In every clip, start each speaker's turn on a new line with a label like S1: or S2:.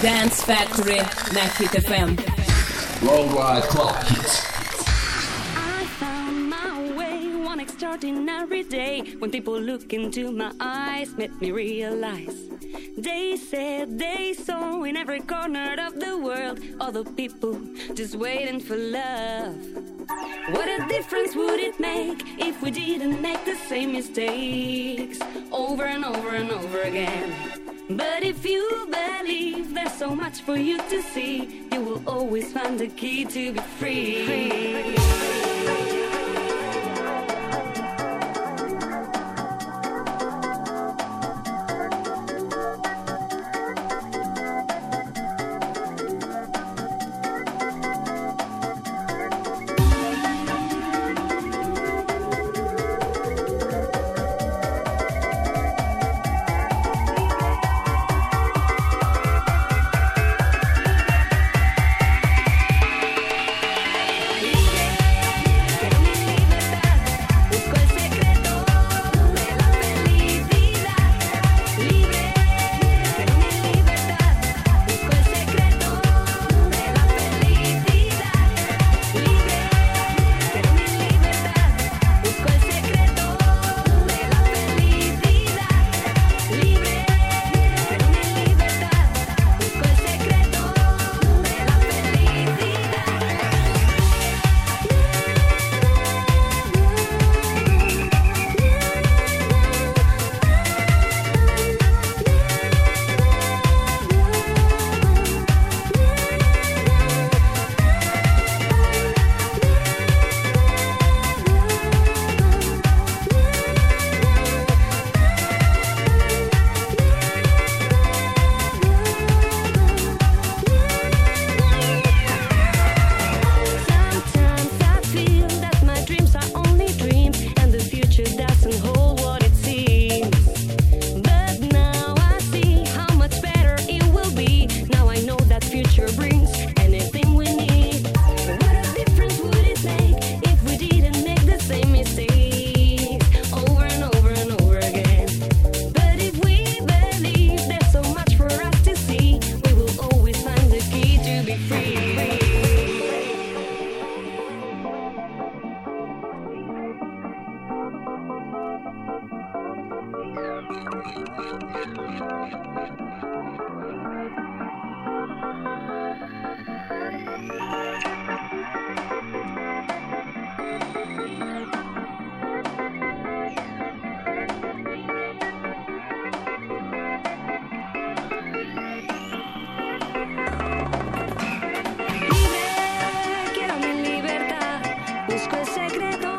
S1: Dance Factory na Hit FM.
S2: Worldwide Club Hits.
S3: I found my way one extraordinary day when people look into my eyes made me realize they said they saw in every corner of the world other people just waiting for love. What a difference would it make if we didn't make the same mistakes over and over and over again? But if you believe there's so much for you to see, you will always find the key to be free. el secreto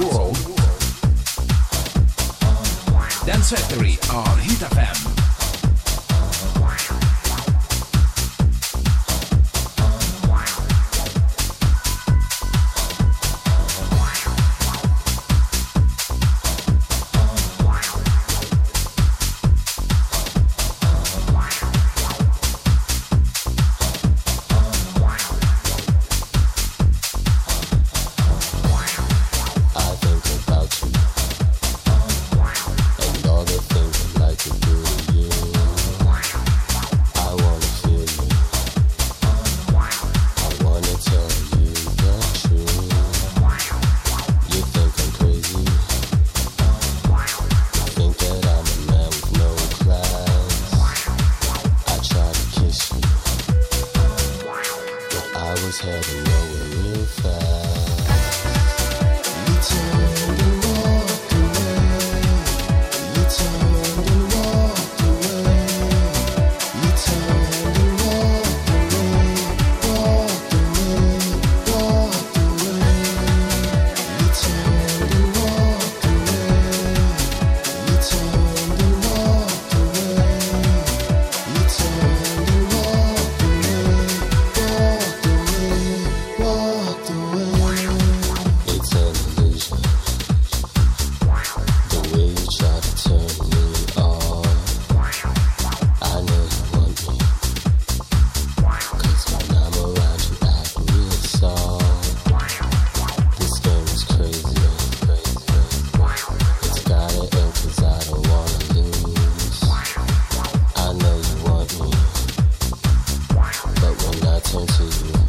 S2: was
S4: heading nowhere real fast. Soul Food.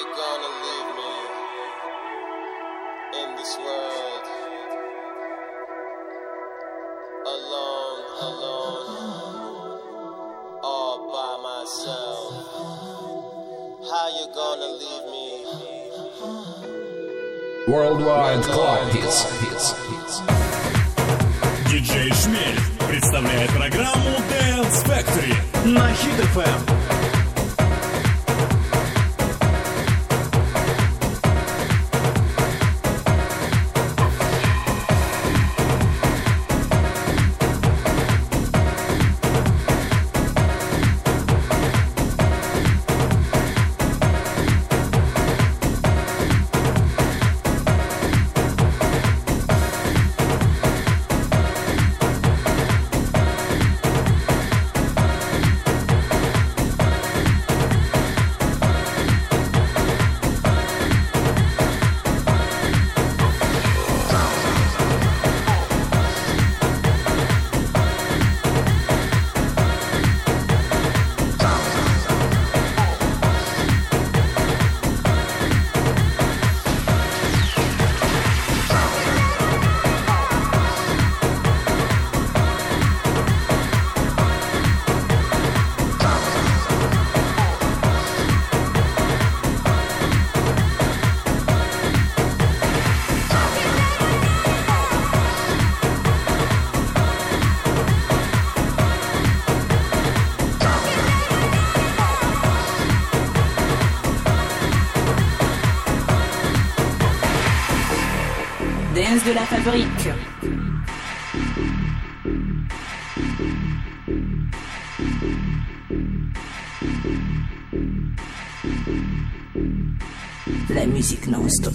S4: you're gonna leave me in this world alone, alone, all by myself. How you gonna leave me?
S2: Worldwide Club Hits. hits, hits.
S5: Диджей Шмель представляет программу Dance Factory на Hit FM.
S6: De la fabrique. La musique non-stop.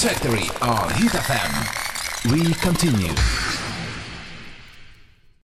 S2: Factory on Hit FM. We continue.